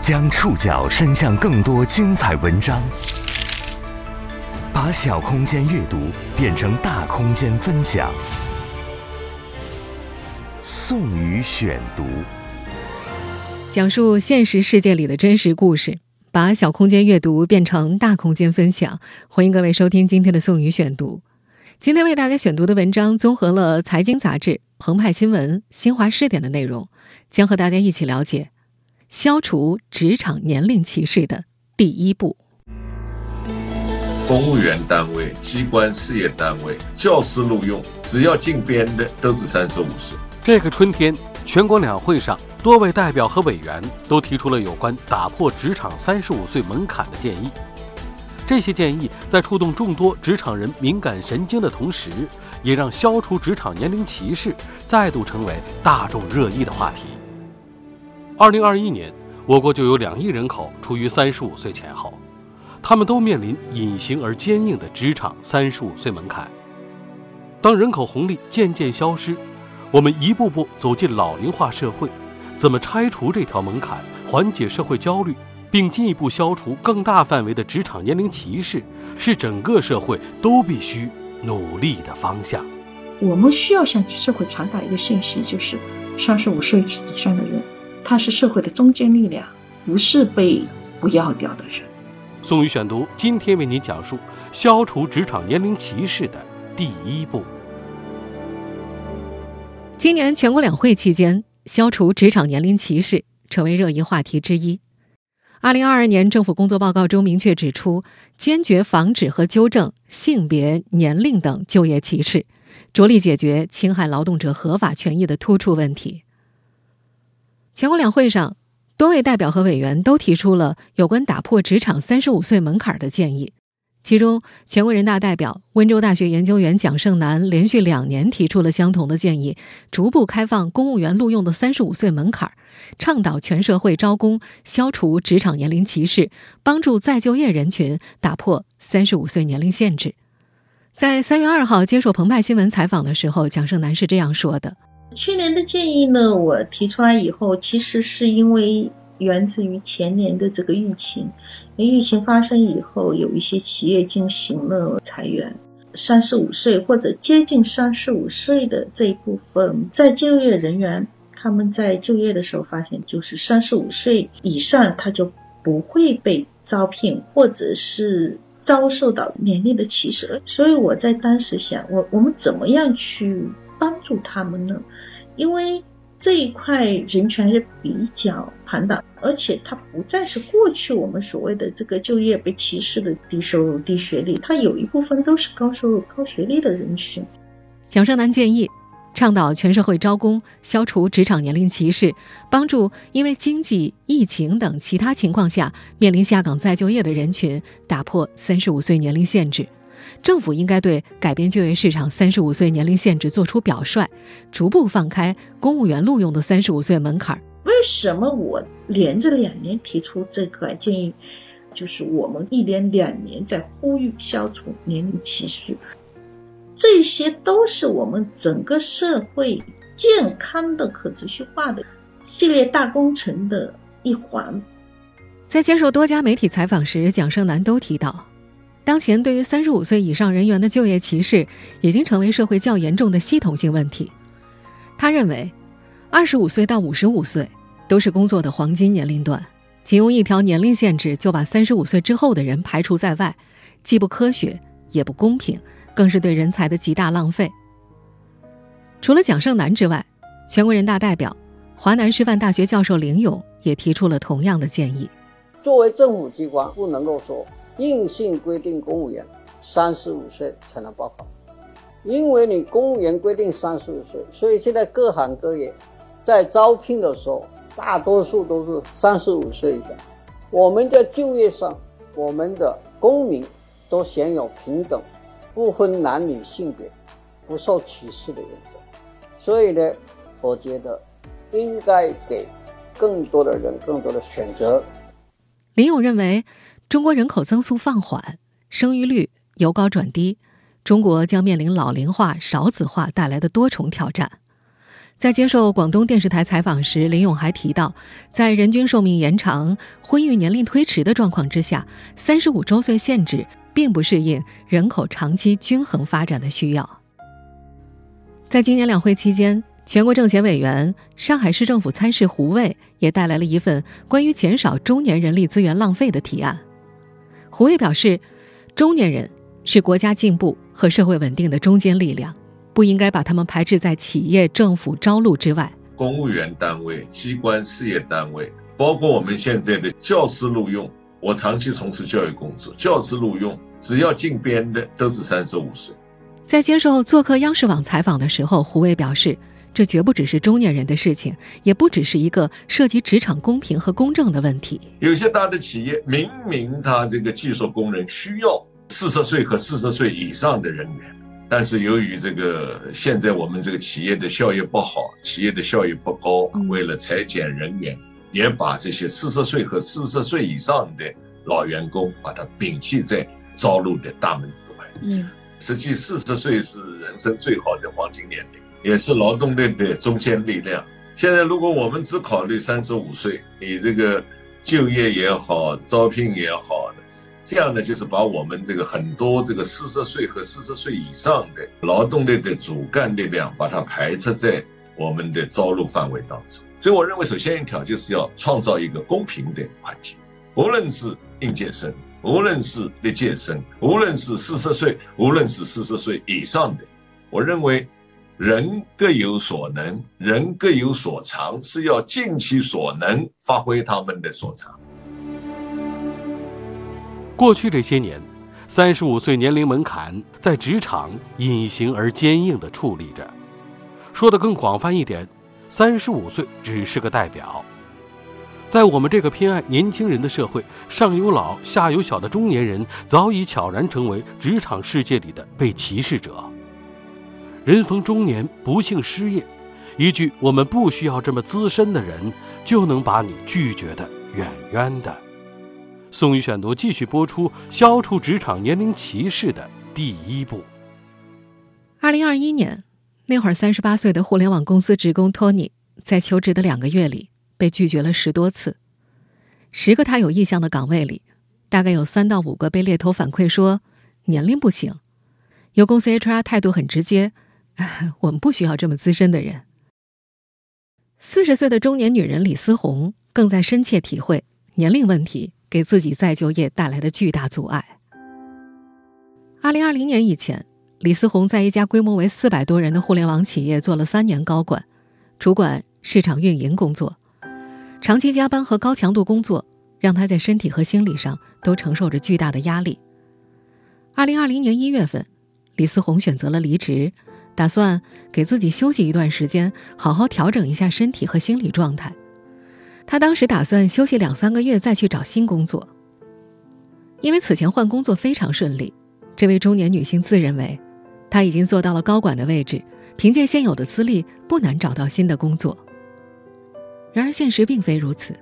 将触角伸向更多精彩文章，把小空间阅读变成大空间分享。宋宇选读，讲述现实世界里的真实故事，把小空间阅读变成大空间分享。欢迎各位收听今天的宋宇选读。今天为大家选读的文章综合了《财经杂志》、澎湃新闻、新华视点的内容，将和大家一起了解。消除职场年龄歧视的第一步。公务员单位、机关事业单位、教师录用，只要进编的都是三十五岁。这个春天，全国两会上，多位代表和委员都提出了有关打破职场三十五岁门槛的建议。这些建议在触动众多职场人敏感神经的同时，也让消除职场年龄歧视再度成为大众热议的话题。二零二一年，我国就有两亿人口处于三十五岁前后，他们都面临隐形而坚硬的职场三十五岁门槛。当人口红利渐渐消失，我们一步步走进老龄化社会，怎么拆除这条门槛，缓解社会焦虑，并进一步消除更大范围的职场年龄歧视，是整个社会都必须努力的方向。我们需要向社会传达一个信息，就是三十五岁以上的人。他是社会的中坚力量，不是被不要掉的人。宋宇选读今天为您讲述消除职场年龄歧视的第一步。今年全国两会期间，消除职场年龄歧视成为热议话题之一。二零二二年政府工作报告中明确指出，坚决防止和纠正性别、年龄等就业歧视，着力解决侵害劳动者合法权益的突出问题。全国两会上，多位代表和委员都提出了有关打破职场三十五岁门槛的建议。其中，全国人大代表、温州大学研究员蒋胜男连续两年提出了相同的建议，逐步开放公务员录用的三十五岁门槛，倡导全社会招工，消除职场年龄歧视，帮助再就业人群打破三十五岁年龄限制。在三月二号接受澎湃新闻采访的时候，蒋胜男是这样说的。去年的建议呢，我提出来以后，其实是因为源自于前年的这个疫情。疫情发生以后，有一些企业进行了裁员，三十五岁或者接近三十五岁的这一部分在就业人员，他们在就业的时候发现，就是三十五岁以上他就不会被招聘，或者是遭受到年龄的歧视。所以我在当时想，我我们怎么样去？帮助他们呢，因为这一块人权是比较庞大，而且它不再是过去我们所谓的这个就业被歧视的低收入、低学历，它有一部分都是高收入、高学历的人群。蒋胜男建议倡导全社会招工，消除职场年龄歧视，帮助因为经济、疫情等其他情况下面临下岗再就业的人群打破三十五岁年龄限制。政府应该对改变就业市场三十五岁年龄限制作出表率，逐步放开公务员录用的三十五岁门槛。为什么我连着两年提出这个建议？就是我们一连两年在呼吁消除年龄歧视，这些都是我们整个社会健康的可持续化的系列大工程的一环。在接受多家媒体采访时，蒋胜男都提到。当前，对于三十五岁以上人员的就业歧视已经成为社会较严重的系统性问题。他认为，二十五岁到五十五岁都是工作的黄金年龄段，仅用一条年龄限制就把三十五岁之后的人排除在外，既不科学也不公平，更是对人才的极大浪费。除了蒋胜男之外，全国人大代表、华南师范大学教授林勇也提出了同样的建议。作为政府机关，不能够说。硬性规定公务员三十五岁才能报考，因为你公务员规定三十五岁，所以现在各行各业在招聘的时候，大多数都是三十五岁以下。我们在就业上，我们的公民都享有平等、不分男女性别、不受歧视的原则。所以呢，我觉得应该给更多的人更多的选择。林勇认为。中国人口增速放缓，生育率由高转低，中国将面临老龄化、少子化带来的多重挑战。在接受广东电视台采访时，林勇还提到，在人均寿命延长、婚育年龄推迟的状况之下，三十五周岁限制并不适应人口长期均衡发展的需要。在今年两会期间，全国政协委员、上海市政府参事胡卫也带来了一份关于减少中年人力资源浪费的提案。胡卫表示，中年人是国家进步和社会稳定的中坚力量。不应该把他们排斥在企业、政府招录之外。公务员单位、机关、事业单位，包括我们现在的教师录用，我长期从事教育工作，教师录用只要进编的都是三十五岁。在接受做客央视网采访的时候，胡卫表示，这绝不只是中年人的事情，也不只是一个涉及职场公平和公正的问题。有些大的企业明明他这个技术工人需要四十岁和四十岁以上的人员。但是由于这个现在我们这个企业的效益不好，企业的效益不高，为了裁减人员，也把这些四十岁和四十岁以上的老员工把它摒弃在招录的大门之外。嗯，实际四十岁是人生最好的黄金年龄，也是劳动力的中坚力量。现在如果我们只考虑三十五岁，你这个就业也好，招聘也好。这样呢，就是把我们这个很多这个四十岁和四十岁以上的劳动力的主干力量，把它排斥在我们的招录范围当中。所以，我认为首先一条就是要创造一个公平的环境，无论是应届生，无论是历届生，无论是四十岁，无论是四十岁以上的，我认为人各有所能，人各有所长，是要尽其所能发挥他们的所长。过去这些年，三十五岁年龄门槛在职场隐形而坚硬地矗立着。说的更广泛一点，三十五岁只是个代表。在我们这个偏爱年轻人的社会，上有老下有小的中年人早已悄然成为职场世界里的被歧视者。人逢中年不幸失业，一句“我们不需要这么资深的人”，就能把你拒绝的远远的。宋宇选读继续播出，消除职场年龄歧视的第一步。二零二一年，那会儿三十八岁的互联网公司职工托尼，在求职的两个月里被拒绝了十多次。十个他有意向的岗位里，大概有三到五个被猎头反馈说年龄不行。有公司 HR 态度很直接，我们不需要这么资深的人。四十岁的中年女人李思红更在深切体会年龄问题。给自己再就业带来的巨大阻碍。二零二零年以前，李思红在一家规模为四百多人的互联网企业做了三年高管，主管市场运营工作。长期加班和高强度工作让他在身体和心理上都承受着巨大的压力。二零二零年一月份，李思红选择了离职，打算给自己休息一段时间，好好调整一下身体和心理状态。他当时打算休息两三个月再去找新工作，因为此前换工作非常顺利。这位中年女性自认为，她已经做到了高管的位置，凭借现有的资历不难找到新的工作。然而现实并非如此，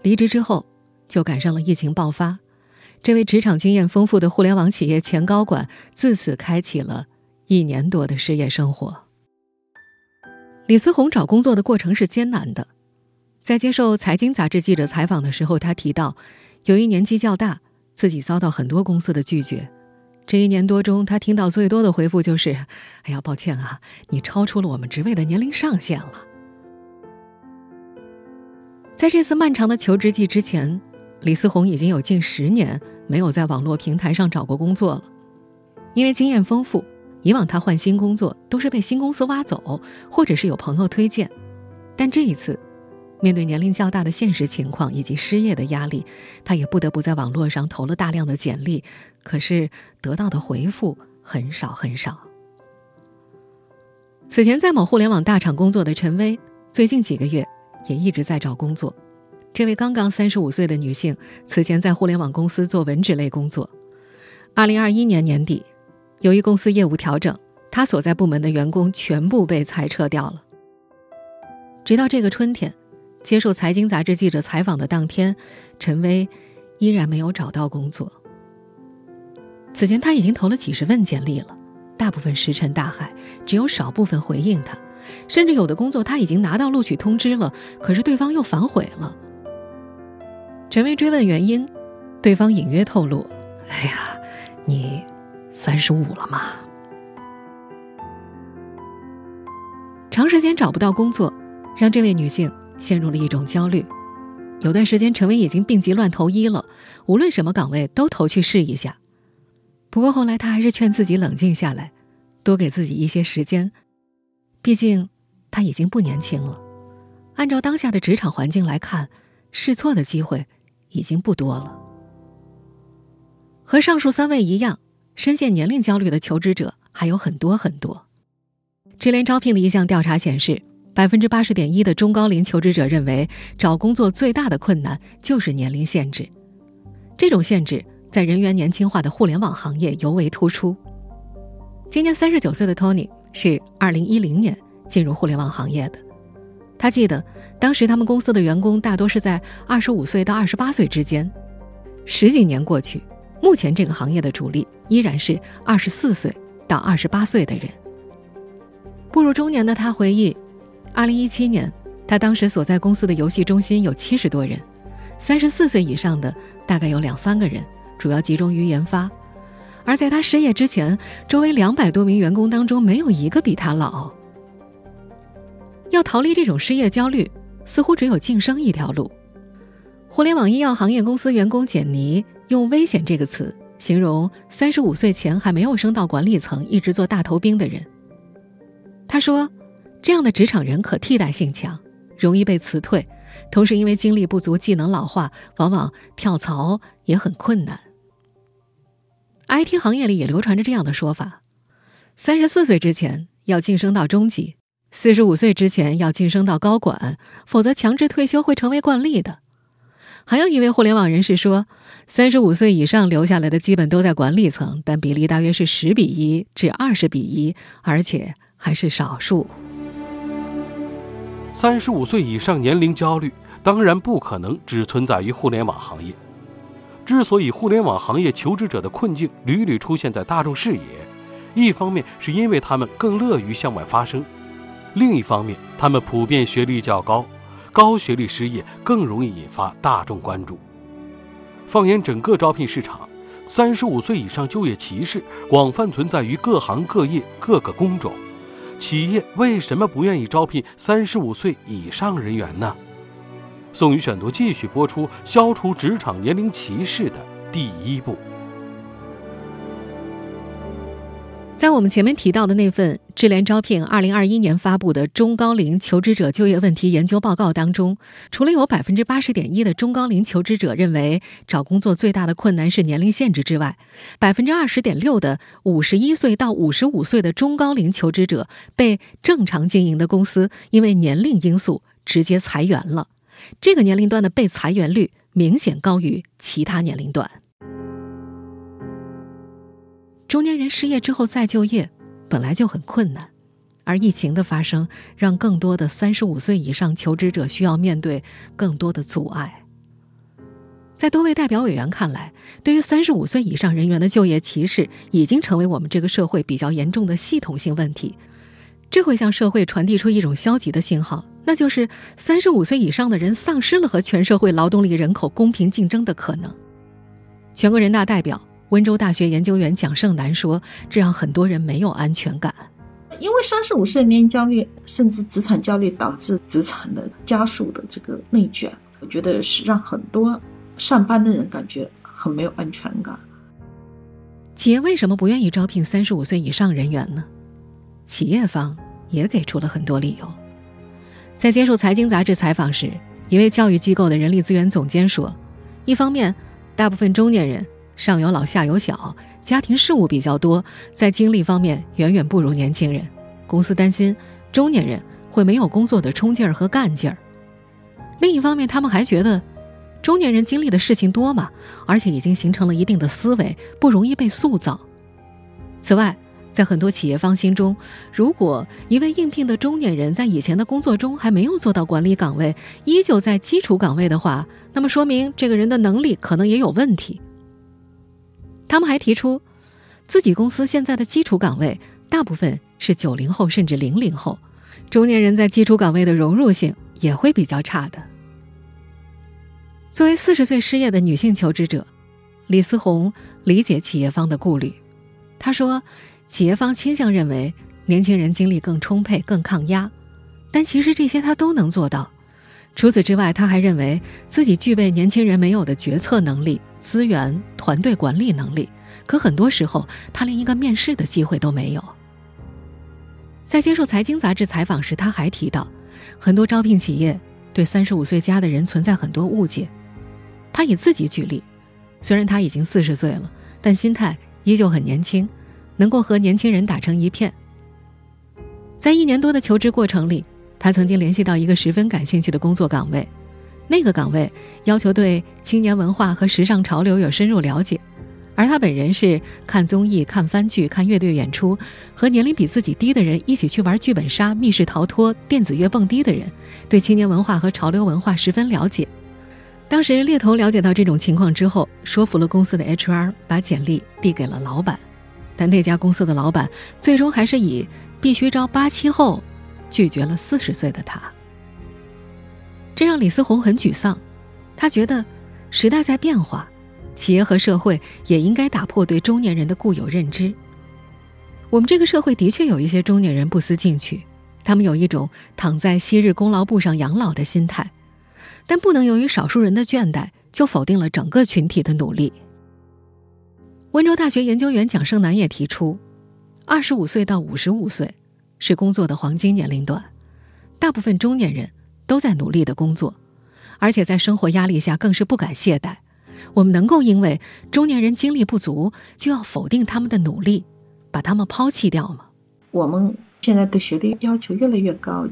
离职之后就赶上了疫情爆发，这位职场经验丰富的互联网企业前高管自此开启了一年多的失业生活。李思红找工作的过程是艰难的。在接受财经杂志记者采访的时候，他提到，由于年纪较大，自己遭到很多公司的拒绝。这一年多中，他听到最多的回复就是：“哎呀，抱歉啊，你超出了我们职位的年龄上限了。”在这次漫长的求职季之前，李思红已经有近十年没有在网络平台上找过工作了。因为经验丰富，以往他换新工作都是被新公司挖走，或者是有朋友推荐，但这一次。面对年龄较大的现实情况以及失业的压力，他也不得不在网络上投了大量的简历，可是得到的回复很少很少。此前在某互联网大厂工作的陈薇，最近几个月也一直在找工作。这位刚刚三十五岁的女性，此前在互联网公司做文职类工作。二零二一年年底，由于公司业务调整，他所在部门的员工全部被裁撤掉了。直到这个春天。接受财经杂志记者采访的当天，陈薇依然没有找到工作。此前他已经投了几十份简历了，大部分石沉大海，只有少部分回应他。甚至有的工作他已经拿到录取通知了，可是对方又反悔了。陈薇追问原因，对方隐约透露：“哎呀，你三十五了吗？”长时间找不到工作，让这位女性陷入了一种焦虑。有段时间，陈薇已经病急乱投医了，无论什么岗位都投去试一下。不过后来，她还是劝自己冷静下来，多给自己一些时间。毕竟，她已经不年轻了。按照当下的职场环境来看，试错的机会已经不多了。和上述三位一样，深陷年龄焦虑的求职者还有很多很多。智联招聘的一项调查显示。百分之八十点一的中高龄求职者认为，找工作最大的困难就是年龄限制。这种限制在人员年轻化的互联网行业尤为突出。今年三十九岁的 Tony 是二零一零年进入互联网行业的。他记得，当时他们公司的员工大多是在二十五岁到二十八岁之间。十几年过去，目前这个行业的主力依然是二十四岁到二十八岁的人。步入中年的他回忆。二零一七年，他当时所在公司的游戏中心有七十多人，三十四岁以上的大概有两三个人，主要集中于研发。而在他失业之前，周围两百多名员工当中没有一个比他老。要逃离这种失业焦虑，似乎只有晋升一条路。互联网医药行业公司员工简妮用“危险”这个词形容三十五岁前还没有升到管理层，一直做大头兵的人。他说。这样的职场人可替代性强，容易被辞退，同时因为精力不足、技能老化，往往跳槽也很困难。IT 行业里也流传着这样的说法：三十四岁之前要晋升到中级，四十五岁之前要晋升到高管，否则强制退休会成为惯例的。还有一位互联网人士说，三十五岁以上留下来的基本都在管理层，但比例大约是十比一至二十比一，而且还是少数。三十五岁以上年龄焦虑，当然不可能只存在于互联网行业。之所以互联网行业求职者的困境屡屡出现在大众视野，一方面是因为他们更乐于向外发声，另一方面他们普遍学历较高，高学历失业更容易引发大众关注。放眼整个招聘市场，三十五岁以上就业歧视广泛存在于各行各业各个工种。企业为什么不愿意招聘三十五岁以上人员呢？宋宇选读继续播出，消除职场年龄歧视的第一步。在我们前面提到的那份智联招聘二零二一年发布的中高龄求职者就业问题研究报告当中，除了有百分之八十点一的中高龄求职者认为找工作最大的困难是年龄限制之外，百分之二十点六的五十一岁到五十五岁的中高龄求职者被正常经营的公司因为年龄因素直接裁员了，这个年龄段的被裁员率明显高于其他年龄段。中年人失业之后再就业，本来就很困难，而疫情的发生让更多的三十五岁以上求职者需要面对更多的阻碍。在多位代表委员看来，对于三十五岁以上人员的就业歧视，已经成为我们这个社会比较严重的系统性问题。这会向社会传递出一种消极的信号，那就是三十五岁以上的人丧失了和全社会劳动力人口公平竞争的可能。全国人大代表。温州大学研究员蒋胜男说：“这让很多人没有安全感，因为三十五岁年龄焦虑，甚至职场焦虑，导致职场的加速的这个内卷。我觉得是让很多上班的人感觉很没有安全感。企业为什么不愿意招聘三十五岁以上人员呢？企业方也给出了很多理由。在接受财经杂志采访时，一位教育机构的人力资源总监说：，一方面，大部分中年人。”上有老下有小，家庭事务比较多，在精力方面远远不如年轻人。公司担心中年人会没有工作的冲劲儿和干劲儿。另一方面，他们还觉得中年人经历的事情多嘛，而且已经形成了一定的思维，不容易被塑造。此外，在很多企业方心中，如果一位应聘的中年人在以前的工作中还没有做到管理岗位，依旧在基础岗位的话，那么说明这个人的能力可能也有问题。他们还提出，自己公司现在的基础岗位大部分是九零后甚至零零后，中年人在基础岗位的融入性也会比较差的。作为四十岁失业的女性求职者，李思红理解企业方的顾虑。她说：“企业方倾向认为年轻人精力更充沛、更抗压，但其实这些他都能做到。除此之外，他还认为自己具备年轻人没有的决策能力、资源、团队管理能力。可很多时候，他连一个面试的机会都没有。”在接受财经杂志采访时，他还提到，很多招聘企业对三十五岁加的人存在很多误解。他以自己举例，虽然他已经四十岁了，但心态依旧很年轻，能够和年轻人打成一片。在一年多的求职过程里，他曾经联系到一个十分感兴趣的工作岗位，那个岗位要求对青年文化和时尚潮流有深入了解，而他本人是看综艺、看番剧、看乐队演出，和年龄比自己低的人一起去玩剧本杀、密室逃脱、电子乐蹦迪的人，对青年文化和潮流文化十分了解。当时猎头了解到这种情况之后，说服了公司的 HR 把简历递给了老板，但那家公司的老板最终还是以必须招八七后，拒绝了四十岁的他。这让李思红很沮丧，他觉得时代在变化，企业和社会也应该打破对中年人的固有认知。我们这个社会的确有一些中年人不思进取，他们有一种躺在昔日功劳簿上养老的心态。但不能由于少数人的倦怠，就否定了整个群体的努力。温州大学研究员蒋胜男也提出，二十五岁到五十五岁是工作的黄金年龄段，大部分中年人都在努力的工作，而且在生活压力下更是不敢懈怠。我们能够因为中年人精力不足，就要否定他们的努力，把他们抛弃掉吗？我们现在对学历要求越来越高。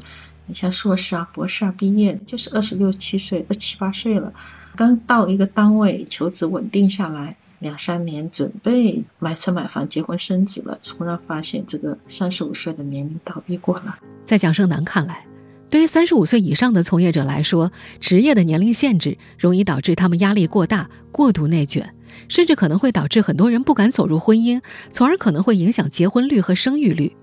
你像硕士啊、博士啊毕业，就是二十六七岁、二七八岁了，刚到一个单位求职稳定下来两三年，准备买车买房、结婚生子了，突然发现这个三十五岁的年龄倒闭过了。在蒋胜男看来，对于三十五岁以上的从业者来说，职业的年龄限制容易导致他们压力过大、过度内卷，甚至可能会导致很多人不敢走入婚姻，从而可能会影响结婚率和生育率。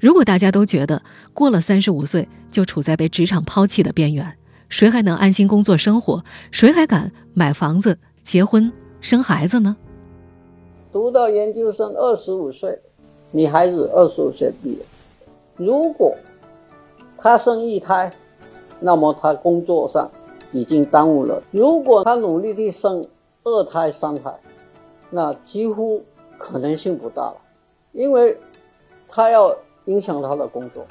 如果大家都觉得过了三十五岁就处在被职场抛弃的边缘，谁还能安心工作生活？谁还敢买房子、结婚、生孩子呢？读到研究生二十五岁，女孩子二十五岁毕业，如果她生一胎，那么他工作上已经耽误了；如果他努力地生二胎、三胎，那几乎可能性不大了，因为他要。影响他的工作。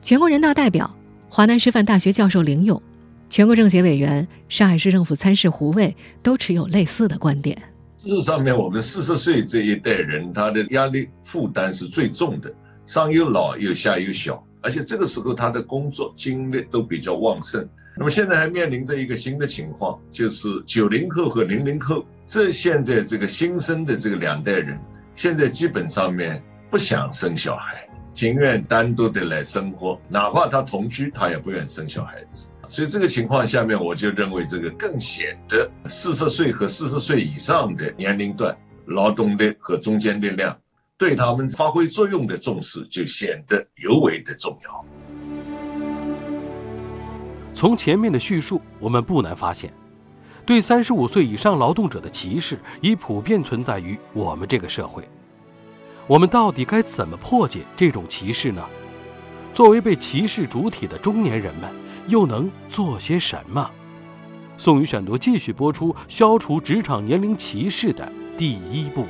全国人大代表、华南师范大学教授林勇，全国政协委员、上海市政府参事胡卫都持有类似的观点。事实上面，我们四十岁这一代人，他的压力负担是最重的，上有老又下有小，而且这个时候他的工作精力都比较旺盛。那么现在还面临着一个新的情况，就是九零后和零零后，这现在这个新生的这个两代人，现在基本上面不想生小孩。情愿单独的来生活，哪怕他同居，他也不愿生小孩子。所以这个情况下面，我就认为这个更显得四十岁和四十岁以上的年龄段劳动力和中间力量对他们发挥作用的重视就显得尤为的重要。从前面的叙述，我们不难发现，对三十五岁以上劳动者的歧视已普遍存在于我们这个社会。我们到底该怎么破解这种歧视呢？作为被歧视主体的中年人们，又能做些什么？宋宇选读继续播出：消除职场年龄歧视的第一步。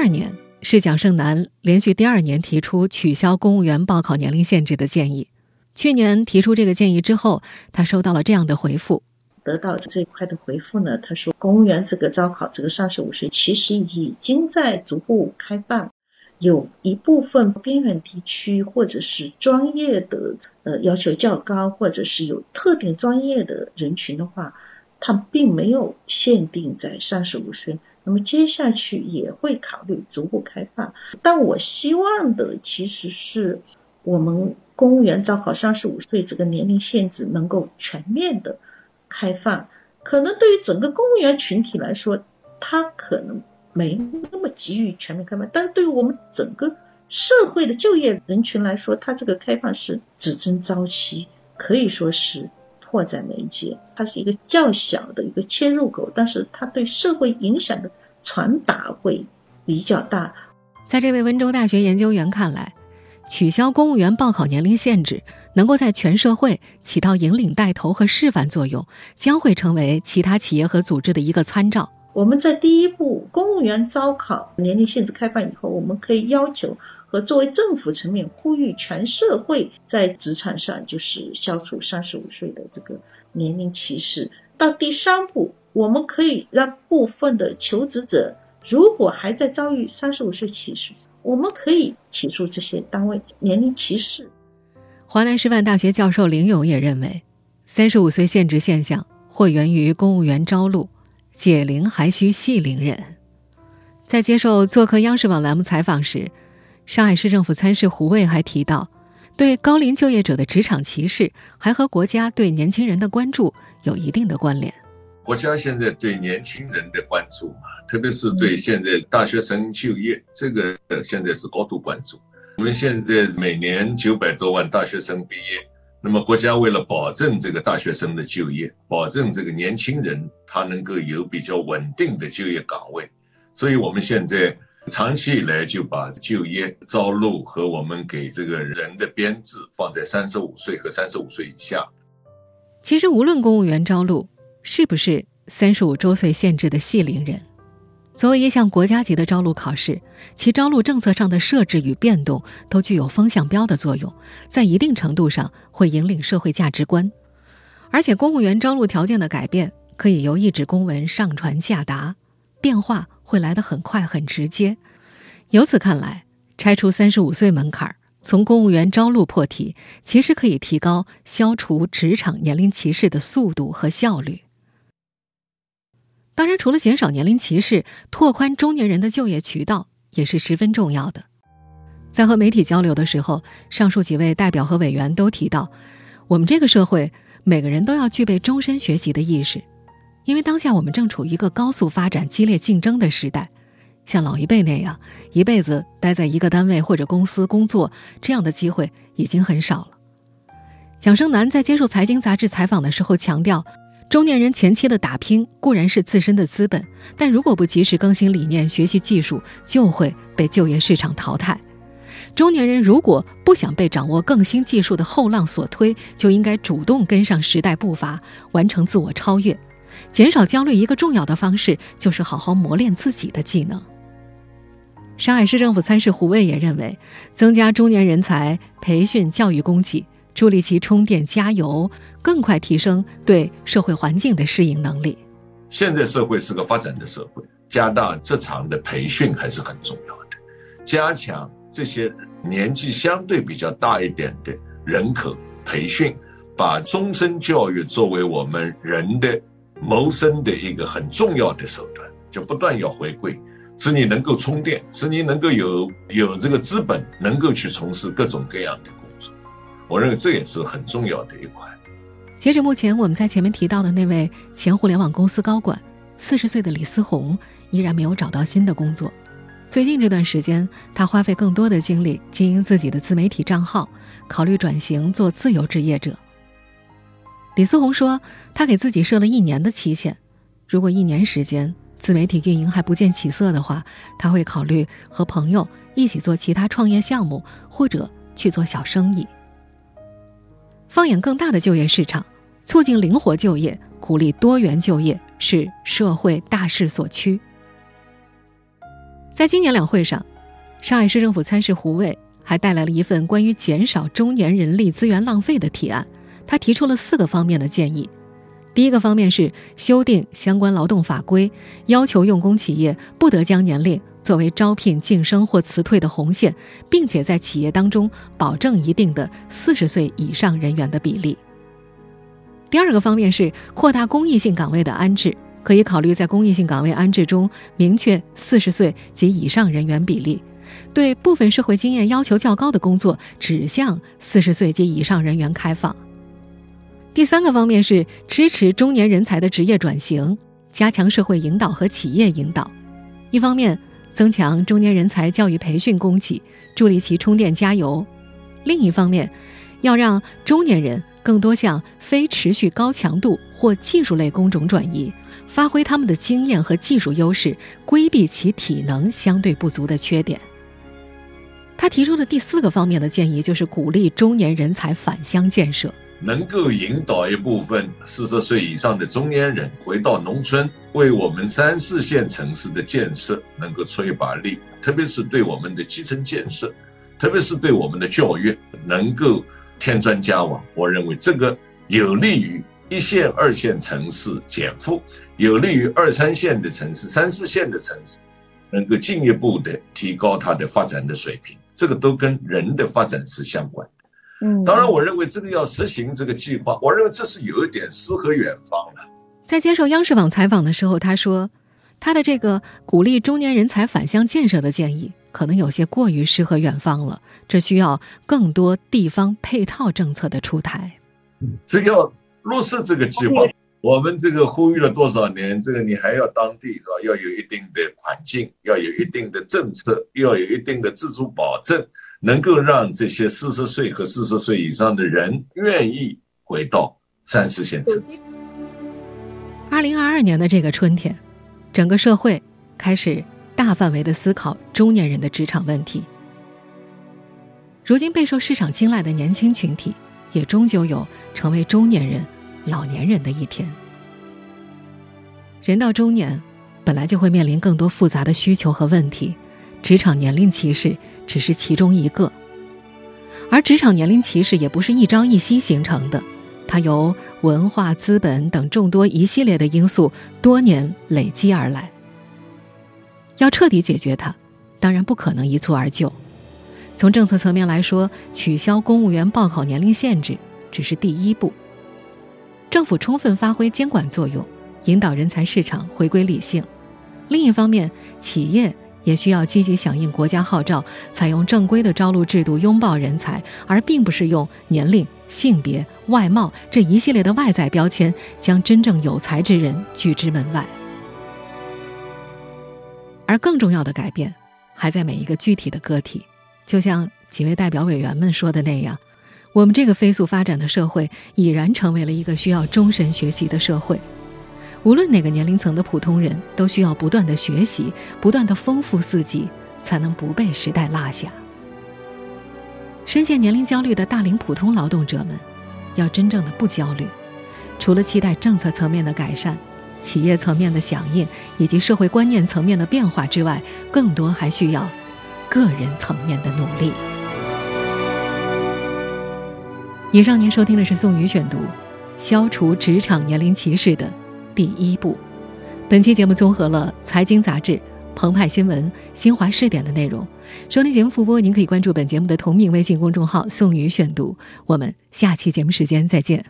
二年是蒋胜男连续第二年提出取消公务员报考年龄限制的建议。去年提出这个建议之后，他收到了这样的回复。得到这一块的回复呢，他说，公务员这个招考，这个三十五岁其实已经在逐步开放，有一部分边远地区或者是专业的呃要求较高，或者是有特定专业的人群的话，他并没有限定在三十五岁。那么接下去也会考虑逐步开放，但我希望的其实是我们公务员招考三十五岁这个年龄限制能够全面的。开放可能对于整个公务员群体来说，他可能没那么急于全面开放，但是对于我们整个社会的就业人群来说，它这个开放是只争朝夕，可以说是迫在眉睫。它是一个较小的一个切入口，但是它对社会影响的传达会比较大。在这位温州大学研究员看来，取消公务员报考年龄限制，能够在全社会起到引领带头和示范作用，将会成为其他企业和组织的一个参照。我们在第一步公务员招考年龄限制开放以后，我们可以要求和作为政府层面呼吁全社会在职场上就是消除三十五岁的这个年龄歧视。到第三步，我们可以让部分的求职者。如果还在遭遇三十五岁歧视，我们可以起诉这些单位年龄歧视。华南师范大学教授林勇也认为，三十五岁限制现象或源于公务员招录，解铃还需系铃人。在接受做客央视网栏目采访时，上海市政府参事胡卫还提到，对高龄就业者的职场歧视还和国家对年轻人的关注有一定的关联。国家现在对年轻人的关注嘛，特别是对现在大学生就业，这个现在是高度关注。我们现在每年九百多万大学生毕业，那么国家为了保证这个大学生的就业，保证这个年轻人他能够有比较稳定的就业岗位，所以我们现在长期以来就把就业招录和我们给这个人的编制放在三十五岁和三十五岁以下。其实无论公务员招录。是不是三十五周岁限制的系龄人？作为一项国家级的招录考试，其招录政策上的设置与变动都具有风向标的作用，在一定程度上会引领社会价值观。而且，公务员招录条件的改变可以由一纸公文上传下达，变化会来得很快很直接。由此看来，拆除三十五岁门槛儿。从公务员招录破题，其实可以提高消除职场年龄歧视的速度和效率。当然，除了减少年龄歧视，拓宽中年人的就业渠道也是十分重要的。在和媒体交流的时候，上述几位代表和委员都提到，我们这个社会每个人都要具备终身学习的意识，因为当下我们正处于一个高速发展、激烈竞争的时代。像老一辈那样一辈子待在一个单位或者公司工作，这样的机会已经很少了。蒋胜男在接受财经杂志采访的时候强调。中年人前期的打拼固然是自身的资本，但如果不及时更新理念、学习技术，就会被就业市场淘汰。中年人如果不想被掌握更新技术的后浪所推，就应该主动跟上时代步伐，完成自我超越。减少焦虑一个重要的方式就是好好磨练自己的技能。上海市政府参事胡卫也认为，增加中年人才培训教育供给。助力其充电加油，更快提升对社会环境的适应能力。现在社会是个发展的社会，加大职场的培训还是很重要的。加强这些年纪相对比较大一点的人口培训，把终身教育作为我们人的谋生的一个很重要的手段，就不断要回归，使你能够充电，使你能够有有这个资本，能够去从事各种各样的。我认为这也是很重要的一块。截止目前，我们在前面提到的那位前互联网公司高管，四十岁的李思宏，依然没有找到新的工作。最近这段时间，他花费更多的精力经营自己的自媒体账号，考虑转型做自由职业者。李思宏说，他给自己设了一年的期限，如果一年时间自媒体运营还不见起色的话，他会考虑和朋友一起做其他创业项目，或者去做小生意。放眼更大的就业市场，促进灵活就业、鼓励多元就业是社会大势所趋。在今年两会上，上海市政府参事胡卫还带来了一份关于减少中年人力资源浪费的提案。他提出了四个方面的建议。第一个方面是修订相关劳动法规，要求用工企业不得将年龄。作为招聘、晋升或辞退的红线，并且在企业当中保证一定的四十岁以上人员的比例。第二个方面是扩大公益性岗位的安置，可以考虑在公益性岗位安置中明确四十岁及以上人员比例，对部分社会经验要求较高的工作只向四十岁及以上人员开放。第三个方面是支持中年人才的职业转型，加强社会引导和企业引导。一方面增强中年人才教育培训供给，助力其充电加油；另一方面，要让中年人更多向非持续高强度或技术类工种转移，发挥他们的经验和技术优势，规避其体能相对不足的缺点。他提出的第四个方面的建议就是鼓励中年人才返乡建设。能够引导一部分四十岁以上的中年人回到农村，为我们三四线城市的建设能够出一把力，特别是对我们的基层建设，特别是对我们的教育能够添砖加瓦。我认为这个有利于一线、二线城市减负，有利于二三线的城市、三四线的城市能够进一步的提高它的发展的水平。这个都跟人的发展是相关。嗯，当然，我认为这个要实行这个计划，我认为这是有一点诗和远方的。在接受央视网采访的时候，他说，他的这个鼓励中年人才返乡建设的建议，可能有些过于诗和远方了，这需要更多地方配套政策的出台。这要落实这个计划，我们这个呼吁了多少年？这个你还要当地是吧？要有一定的环境，要有一定的政策，要有一定的自主保证。能够让这些四十岁和四十岁以上的人愿意回到三四线城市。二零二二年的这个春天，整个社会开始大范围的思考中年人的职场问题。如今备受市场青睐的年轻群体，也终究有成为中年人、老年人的一天。人到中年，本来就会面临更多复杂的需求和问题，职场年龄歧视。只是其中一个，而职场年龄歧视也不是一朝一夕形成的，它由文化、资本等众多一系列的因素多年累积而来。要彻底解决它，当然不可能一蹴而就。从政策层面来说，取消公务员报考年龄限制只是第一步。政府充分发挥监管作用，引导人才市场回归理性；另一方面，企业。也需要积极响应国家号召，采用正规的招录制度，拥抱人才，而并不是用年龄、性别、外貌这一系列的外在标签，将真正有才之人拒之门外。而更重要的改变，还在每一个具体的个体。就像几位代表委员们说的那样，我们这个飞速发展的社会，已然成为了一个需要终身学习的社会。无论哪个年龄层的普通人都需要不断的学习，不断的丰富自己，才能不被时代落下。深陷年龄焦虑的大龄普通劳动者们，要真正的不焦虑，除了期待政策层面的改善、企业层面的响应以及社会观念层面的变化之外，更多还需要个人层面的努力。以上您收听的是宋宇选读《消除职场年龄歧视》的。第一步，本期节目综合了《财经杂志》、澎湃新闻、新华视点的内容。收听节目复播，您可以关注本节目的同名微信公众号“宋宇选读”。我们下期节目时间再见。